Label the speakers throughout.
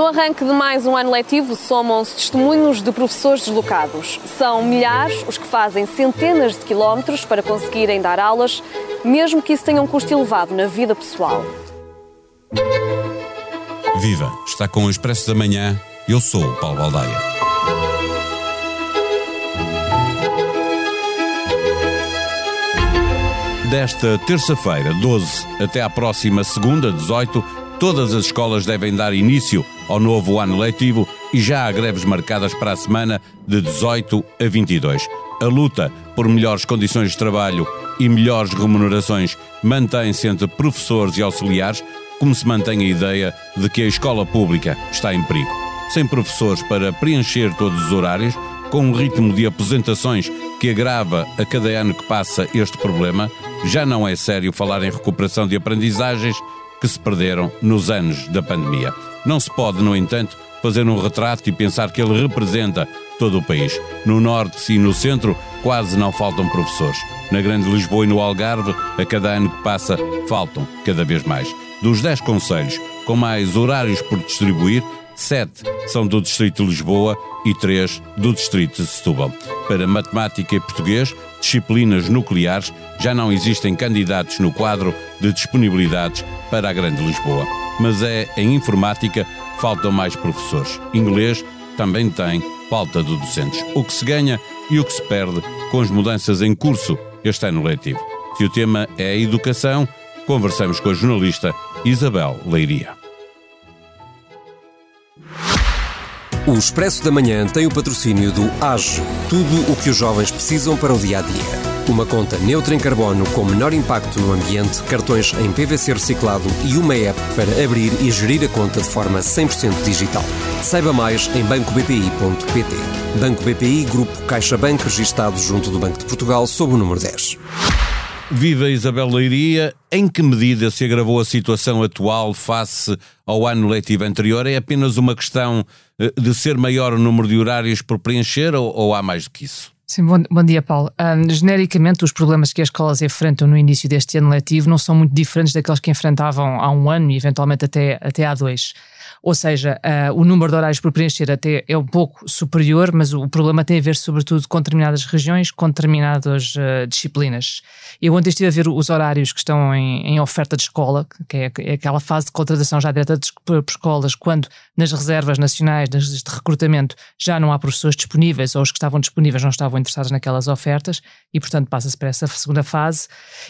Speaker 1: No arranque de mais um ano letivo, somam-se testemunhos de professores deslocados. São milhares os que fazem centenas de quilómetros para conseguirem dar aulas, mesmo que isso tenha um custo elevado na vida pessoal.
Speaker 2: Viva! Está com o Expresso da Manhã. Eu sou o Paulo Baldaia. Desta terça-feira, 12, até à próxima segunda, 18, todas as escolas devem dar início ao novo ano letivo e já há greves marcadas para a semana de 18 a 22. A luta por melhores condições de trabalho e melhores remunerações mantém-se entre professores e auxiliares, como se mantém a ideia de que a escola pública está em perigo. Sem professores para preencher todos os horários, com um ritmo de aposentações que agrava a cada ano que passa este problema, já não é sério falar em recuperação de aprendizagens que se perderam nos anos da pandemia. Não se pode, no entanto, fazer um retrato e pensar que ele representa todo o país. No norte e no centro quase não faltam professores. Na Grande Lisboa e no Algarve, a cada ano que passa, faltam cada vez mais. Dos 10 conselhos com mais horários por distribuir, sete são do Distrito de Lisboa e três do Distrito de Setúbal. Para matemática e português, disciplinas nucleares, já não existem candidatos no quadro de disponibilidades para a Grande Lisboa. Mas é em informática faltam mais professores. Inglês também tem falta de docentes. O que se ganha e o que se perde com as mudanças em curso este ano letivo. Se o tema é a educação, conversamos com a jornalista Isabel Leiria.
Speaker 3: O Expresso da Manhã tem o patrocínio do AGE, tudo o que os jovens precisam para o dia a dia. Uma conta neutra em carbono com menor impacto no ambiente, cartões em PVC reciclado e uma app para abrir e gerir a conta de forma 100% digital. Saiba mais em bancobpi.pt. Banco BPI, Grupo CaixaBank, registado junto do Banco de Portugal, sob o número 10.
Speaker 2: Viva Isabel Leiria, em que medida se agravou a situação atual face ao ano letivo anterior? É apenas uma questão eh, de ser maior o número de horários por preencher ou, ou há mais do que isso?
Speaker 4: Sim, bom, bom dia, Paulo. Um, genericamente, os problemas que as escolas enfrentam no início deste ano letivo não são muito diferentes daqueles que enfrentavam há um ano e eventualmente até, até há dois. Ou seja, uh, o número de horários por preencher até é um pouco superior, mas o, problema tem a ver sobretudo com determinadas regiões, com determinadas uh, disciplinas. Eu ontem estive a ver os horários que estão em, em oferta de escola, que é, é, aquela fase de contratação já direta de, por, por escolas, quando nas reservas nacionais de recrutamento já não há professores disponíveis ou os que estavam disponíveis não estavam interessados naquelas ofertas e, portanto, passa-se para essa segunda fase.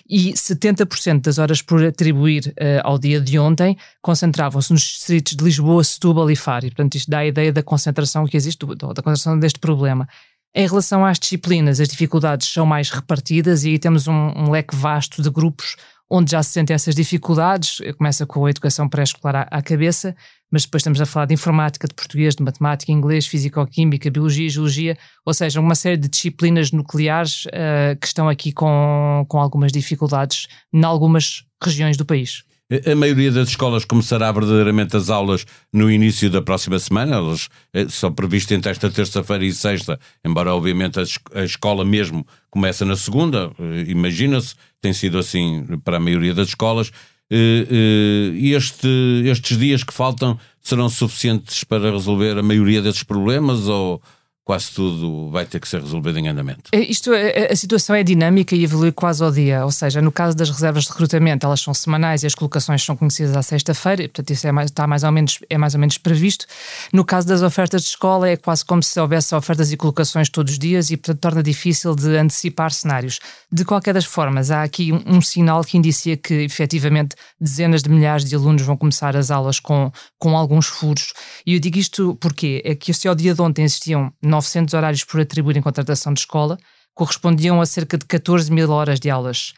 Speaker 4: E 70% das horas por atribuir uh, ao dia de ontem concentravam-se nos distritos de Lisboa Lisboa, Setúbal e Faro. E, portanto, isto dá a ideia da concentração que existe, da concentração deste problema. Em relação às disciplinas, as dificuldades são mais repartidas e aí temos um, um leque vasto de grupos onde já se sentem essas dificuldades. Começa com a educação pré-escolar à, à, cabeça, mas depois estamos a falar de informática, de português, de matemática, inglês, físico-química, biologia, geologia, ou seja, uma série de disciplinas nucleares uh, que estão aqui com, com algumas dificuldades em algumas regiões do país.
Speaker 2: A maioria das escolas começará verdadeiramente as aulas no início da próxima semana. Elas eh, são previstas entre esta terça-feira e sexta, embora obviamente a escola mesmo começa na segunda. Eh, imagina-se, tem sido assim para a maioria das escolas. Eh, e este, estes dias que faltam serão suficientes para resolver a maioria desses problemas ou quase tudo vai ter que ser resolvido em andamento.
Speaker 4: É, isto, a, é, é, a situação é dinâmica e evolui quase ao dia, ou seja, no caso das reservas de recrutamento, elas são semanais e as colocações são conhecidas à sexta-feira, portanto isso é mais, está mais ou menos, é mais ou menos previsto. No caso das ofertas de escola, é quase como se houvesse ofertas e colocações todos os dias e, portanto, torna difícil de antecipar cenários. De qualquer das formas, há aqui um, um sinal que indicia que, efetivamente, dezenas de milhares de alunos vão começar as aulas com, com alguns furos. E eu digo isto porque é que se ao dia de ontem existiam 900 horários por atribuir em contratação de escola, correspondiam a cerca de 14 mil horas de aulas.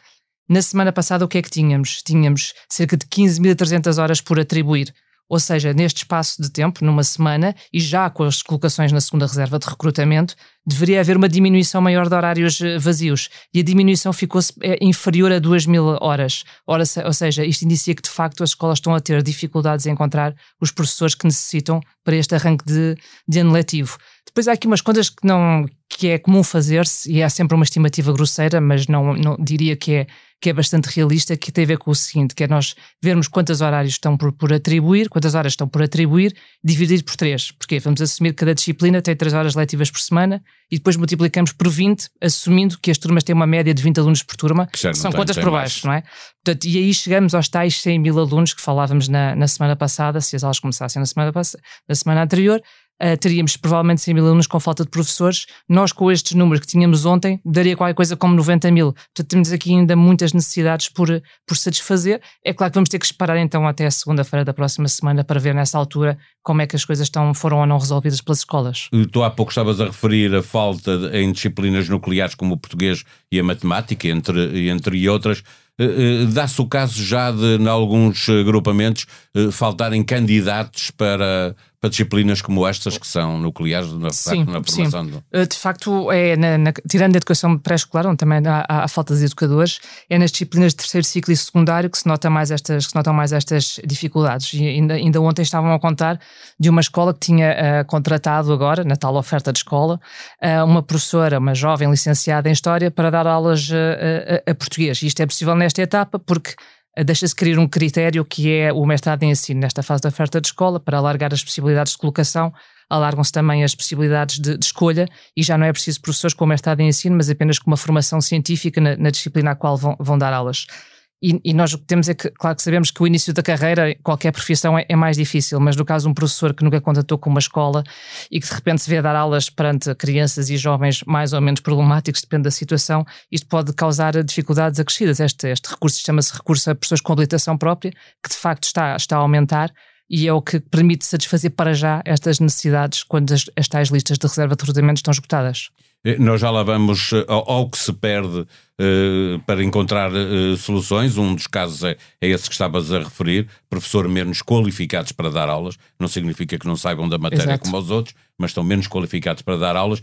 Speaker 4: Na semana passada, o que é que tínhamos? Tínhamos cerca de 15.300 horas por atribuir. Ou seja, neste espaço de tempo, numa semana, e já com as colocações na segunda reserva de recrutamento, deveria haver uma diminuição maior de horários eh, vazios. E a diminuição ficou é, inferior a 2 mil horas. Ora, ou seja, isto indicia que de facto as escolas estão a ter dificuldades em encontrar os professores que necessitam para este arranque de, de ano letivo. Depois há aqui umas contas que não que é comum fazer-se e é sempre uma estimativa grosseira, mas não, não diria que é que é bastante realista, que tem a ver com o seguinte, que é nós vermos quantos horários estão por, por atribuir, quantas horas estão por atribuir, dividir por três. Porque vamos assumir que cada disciplina tem três horas letivas por semana e depois multiplicamos por 20, assumindo que as turmas têm uma média de 20 alunos por turma, que, que são tem, contas tem por baixo, mais. não é? Portanto, e aí chegamos aos tais 100 mil alunos que falávamos na, na semana passada, se as aulas começassem na semana, na semana anterior, uh, teríamos provavelmente 100 mil alunos com falta de professores. Nós, com estes números que tínhamos ontem, daria qualquer coisa como 90 mil. Portanto, temos aqui ainda muitas necessidades por, por satisfazer. É claro que vamos ter que esperar então até a segunda-feira da próxima semana para ver nessa altura como é que as coisas estão, foram ou não resolvidas pelas escolas.
Speaker 2: Tu há pouco estavas a referir a falta em disciplinas nucleares como o português e a matemática, entre, entre outras. Uh, Dá-se o caso já de, em alguns agrupamentos, faltarem candidatos para, para disciplinas como estas que são nucleares na, sim, na formação?
Speaker 4: Sim. Do... De facto, é na, na, tirando a educação pré-escolar, onde também há, há, falta de educadores, é nas disciplinas de terceiro ciclo e secundário que se, nota mais estas, que se notam mais estas dificuldades. E ainda, ainda ontem estavam a contar de uma escola que tinha uh, contratado agora, na tal oferta de escola, uh, uma professora, uma jovem licenciada em História, para dar aulas uh, a, a português. E isto é possível nesta etapa porque deixa-se criar um critério que é o mestrado em ensino nesta fase da oferta de escola para alargar as possibilidades de colocação, alargam-se também as possibilidades de, de, escolha e já não é preciso professores com mestrado em ensino, mas apenas com uma formação científica na, na disciplina à qual vão, vão dar aulas. E, e, nós o que temos é que, claro que sabemos que o início da carreira, qualquer profissão é, é, mais difícil, mas no caso um professor que nunca contatou com uma escola e que de repente se vê dar aulas perante crianças e jovens mais ou menos problemáticos, depende da situação, isto pode causar dificuldades acrescidas. Este, este recurso chama-se recurso a pessoas com habilitação própria, que de facto está, está a aumentar e é o que permite satisfazer para já estas necessidades quando as, as tais listas de reserva de recrutamento estão esgotadas.
Speaker 2: Eh, nós já lá vamos eh, ao, que se perde uh, para encontrar soluções. Um dos casos é, é, esse que estavas a referir: professor menos qualificados para dar aulas. Não significa que não saibam da matéria Exato. como os outros, mas estão menos qualificados para dar aulas.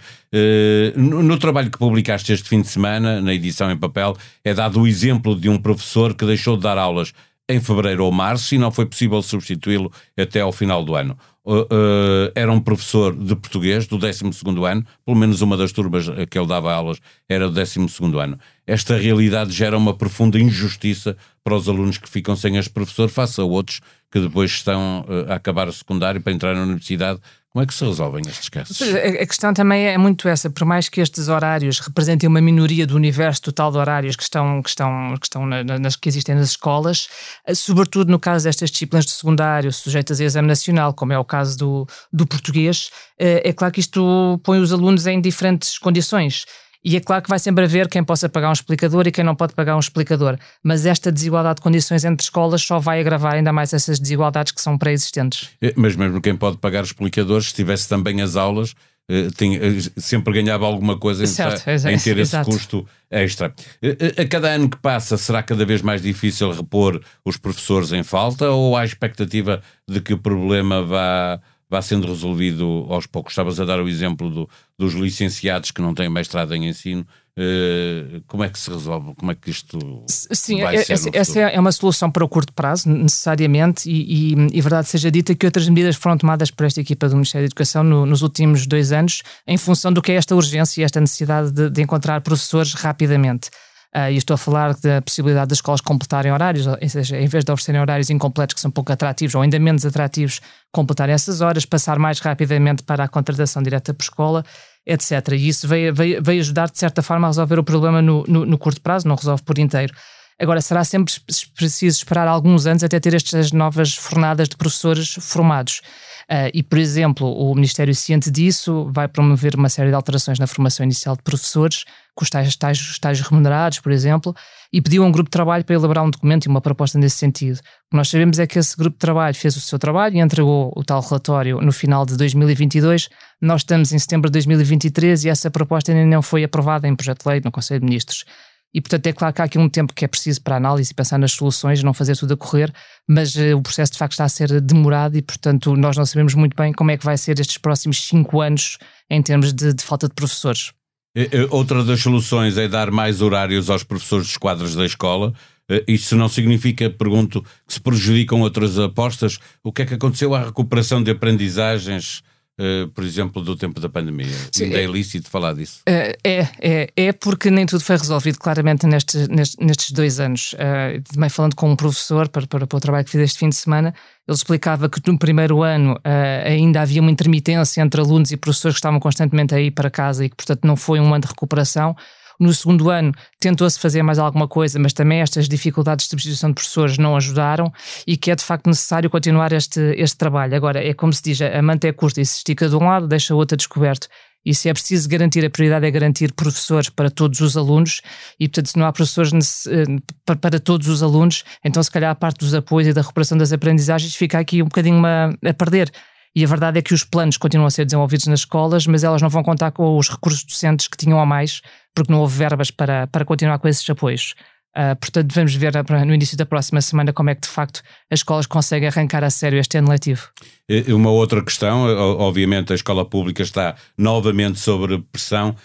Speaker 2: No, trabalho que publicaste este fim de semana, na edição em papel, é dado o exemplo de um professor que deixou de dar aulas em fevereiro ou março e não foi possível substituí-lo até ao final do ano. Uh, uh, era um professor de português do 12 ano, pelo menos uma das turmas que ele dava aulas era do 12 ano. Esta realidade gera uma profunda injustiça para os alunos que ficam sem este professor, face a outros que depois estão uh, a acabar o secundário para entrar na universidade como é que se resolvem estes casos?
Speaker 4: A questão também é muito essa, por mais que estes horários representem uma minoria do universo total de horários que estão, que estão, que estão na, nas, que existem nas escolas, eh, sobretudo no caso destas disciplinas de secundário sujeitas a exame nacional, como é o caso do, do português, eh, é claro que isto põe os alunos em diferentes condições. E é claro que vai sempre haver quem possa pagar um explicador e quem não pode pagar um explicador. Mas esta desigualdade de condições entre escolas só vai agravar ainda mais essas desigualdades que são pré-existentes.
Speaker 2: É, mas mesmo quem pode pagar explicadores, se tivesse também as aulas, eh, tinha, eh, sempre ganhava alguma coisa certo, em, em, ter esse exato. custo extra. Eh, a cada ano que passa, será cada vez mais difícil repor os professores em falta ou há expectativa de que o problema vá vá sendo resolvido aos poucos. Estavas a dar o exemplo do, dos licenciados que não têm mestrado em ensino. Uh, como é que se resolve? Como é que isto
Speaker 4: Sim,
Speaker 2: vai
Speaker 4: é,
Speaker 2: ser
Speaker 4: essa, essa é uma solução para o curto prazo, necessariamente, e, e, e, verdade seja dita que outras medidas foram tomadas por esta equipa do Ministério da Educação no, nos últimos dois anos, em função do que é esta urgência e esta necessidade de, de encontrar professores rapidamente. Uh, e estou a falar da possibilidade das escolas completarem horários, ou seja, em vez de oferecerem horários incompletos que são pouco atrativos ou ainda menos atrativos, completarem essas horas, passar mais rapidamente para a contratação direta por escola, etc. E isso veio, ajudar, de certa forma, a resolver o problema no, no, no curto prazo, não resolve por inteiro. Agora, será sempre preciso esperar alguns anos até ter estas novas fornadas de professores formados. Uh, e, por exemplo, o Ministério ciente disso vai promover uma série de alterações na formação inicial de professores, com os tais estágios, remunerados, por exemplo, e pediu a um grupo de trabalho para elaborar um documento e uma proposta nesse sentido. O que nós sabemos é que esse grupo de trabalho fez o seu trabalho e entregou o tal relatório no final de 2022. Nós estamos em setembro de 2023 e essa proposta ainda não foi aprovada em projeto de lei no Conselho de Ministros. E, portanto, é claro que há aqui um tempo que é preciso para análise e pensar nas soluções, não fazer tudo a correr, mas uh, o processo de facto está a ser demorado e, portanto, nós não sabemos muito bem como é que vai ser estes próximos cinco anos em termos de, de falta de professores.
Speaker 2: Outra das soluções é dar mais horários aos professores dos quadros da escola. Isso não significa, pergunto, que se prejudicam outras apostas? O que é que aconteceu à recuperação de aprendizagens Uh, por exemplo, do tempo da pandemia. Sim, Ainda é, é ilícito falar disso.
Speaker 4: Uh, é, é, é porque nem tudo foi resolvido claramente nestes, nestes, nestes dois anos. Uh, também falando com um professor para, para, para, o trabalho que fiz este fim de semana, ele explicava que no primeiro ano ainda havia uma intermitência entre alunos e professores que estavam constantemente a ir para casa e que, portanto, não foi um ano de recuperação. No segundo ano tentou-se fazer mais alguma coisa, mas também estas dificuldades de substituição de professores não ajudaram e que é de facto necessário continuar este, este trabalho. Agora, é como se diz, a manta é curta e se estica de um lado, deixa o outro descoberto. E se é preciso garantir, a prioridade é garantir professores para todos os alunos, e portanto, se não há professores eh, para todos os alunos, então se calhar a parte dos apoios e da recuperação das aprendizagens fica aqui um bocadinho uma, a perder. E a verdade é que os planos continuam a ser desenvolvidos nas escolas, mas elas não vão contar com os recursos docentes que tinham a mais, porque não houve verbas para, para continuar com esses apoios. Uh, portanto, vamos ver no início da próxima semana como é que de facto as escolas conseguem arrancar a sério este ano letivo.
Speaker 2: Uma outra questão, obviamente a escola pública está novamente sob pressão.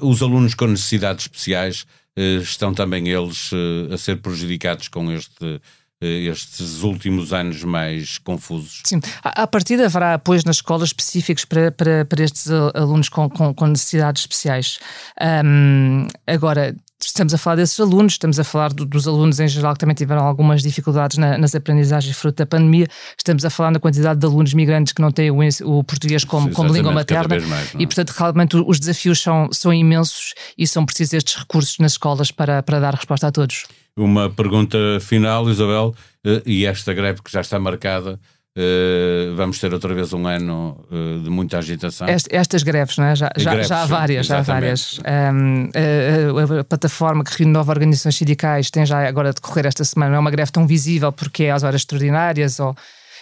Speaker 2: Os alunos com necessidades especiais estão também eles a ser prejudicados com este estes últimos anos mais confusos.
Speaker 4: Sim, a partir haverá apoios nas escolas específicos para, para, para estes alunos com, com, com necessidades especiais. Um, agora, estamos a falar desses alunos, estamos a falar do, dos alunos em geral que também tiveram algumas dificuldades na, nas aprendizagens fruto da pandemia, estamos a falar na quantidade de alunos migrantes que não têm o, o português como, como língua materna mais, e, portanto, realmente os desafios são, são imensos e são precisos estes recursos nas escolas para, para dar resposta a todos.
Speaker 2: Uma pergunta final, Isabel, eh, e esta greve que já está marcada, eh, vamos ter outra vez um ano eh, de muita agitação.
Speaker 4: estas greves, não é? Já, já, greves, já há várias, já há várias. Um, a, a, a, plataforma que renova organizações sindicais tem já agora a decorrer esta semana. Não é uma greve tão visível porque é às horas extraordinárias ou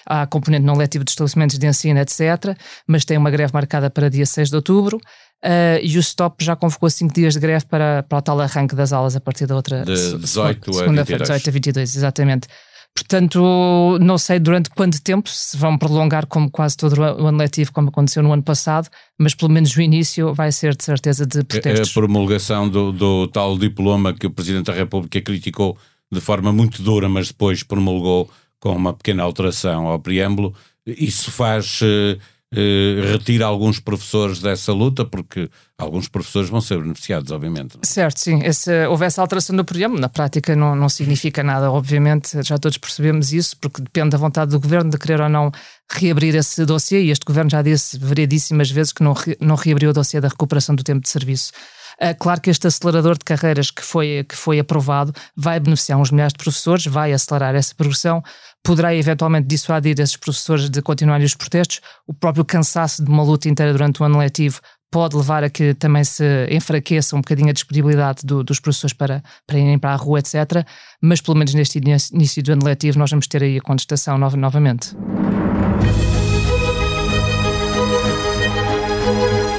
Speaker 4: há componente não letivo de estabelecimentos de ensino, etc. Mas tem uma greve marcada para dia 6 de outubro. Uh, e o STOP já convocou 5 dias de greve para, para o tal arranque das aulas a partir da outra
Speaker 2: de 18 segunda-feira,
Speaker 4: 18 a 22, exatamente. Portanto, não sei durante quanto tempo, se vão prolongar como quase todo o ano letivo, como aconteceu no ano passado, mas pelo menos o início vai ser de certeza de protestos.
Speaker 2: A promulgação do, do tal diploma que o Presidente da República criticou de forma muito dura, mas depois promulgou com uma pequena alteração ao preâmbulo, isso faz eh, retira alguns professores dessa luta, porque alguns professores vão ser beneficiados, obviamente.
Speaker 4: Certo, sim. Esse, houve essa alteração do programa, na prática não, não significa nada, obviamente, já todos percebemos isso, porque depende da vontade do governo de querer ou não reabrir esse dossiê, e este governo já disse variedíssimas vezes que não, não reabriu o dossiê da recuperação do tempo de serviço. Uh, claro que este acelerador de carreiras que foi, que foi aprovado vai beneficiar uns milhares de professores, vai acelerar essa progressão, poderá eventualmente dissuadir esses professores de continuarem os protestos. O próprio cansaço de uma luta inteira durante o ano letivo pode levar a que também se enfraqueça um bocadinho a disponibilidade do, dos professores para, para irem para a rua, etc. Mas pelo menos neste início do ano letivo nós vamos ter aí a contestação nova, novamente.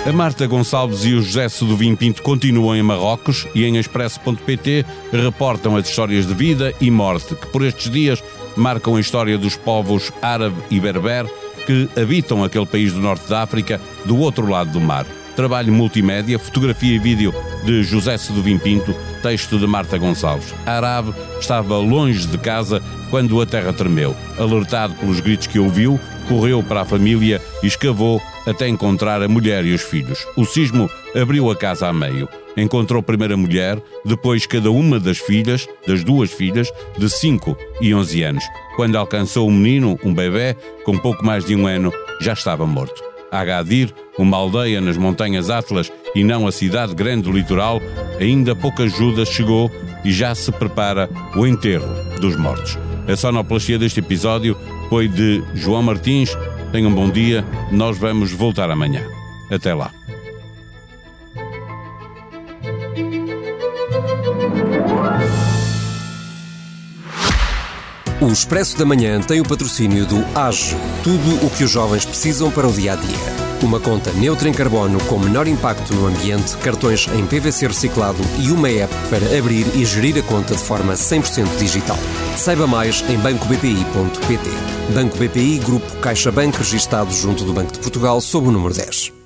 Speaker 2: A Marta Gonçalves e o José Seduvim Pinto continuam em Marrocos e em Expresso.pt reportam as histórias de vida e morte que por estes dias marcam a história dos povos árabe e berber que habitam aquele país do norte da África do outro lado do mar. Trabalho multimédia, fotografia e vídeo de José Seduvim Pinto, texto de Marta Gonçalves. A Arabe estava longe de casa quando a terra tremeu. Alertado pelos gritos que ouviu, correu para a família e escavou até encontrar a mulher e os filhos. O sismo abriu a casa a meio. Encontrou primeiro a mulher, depois cada uma das filhas, das duas filhas, de 5 e 11 anos. Quando alcançou o menino, um bebê, com pouco mais de um ano, já estava morto. Agadir, uma aldeia nas montanhas Atlas e não a cidade grande do litoral, ainda pouca ajuda chegou e já se prepara o enterro dos mortos. A sonoplastia deste episódio foi de João Martins, Tenham um bom dia, nós vamos voltar amanhã. Até lá.
Speaker 3: O Expresso da Manhã tem o patrocínio do AGE tudo o que os jovens precisam para o dia a dia. Uma conta neutra em carbono com menor impacto no ambiente, cartões em PVC reciclado e uma app para abrir e gerir a conta de forma 100% digital. Saiba mais em bancobpi.pt. Banco BPI, Grupo CaixaBank, registado junto do Banco de Portugal, sob o número 10.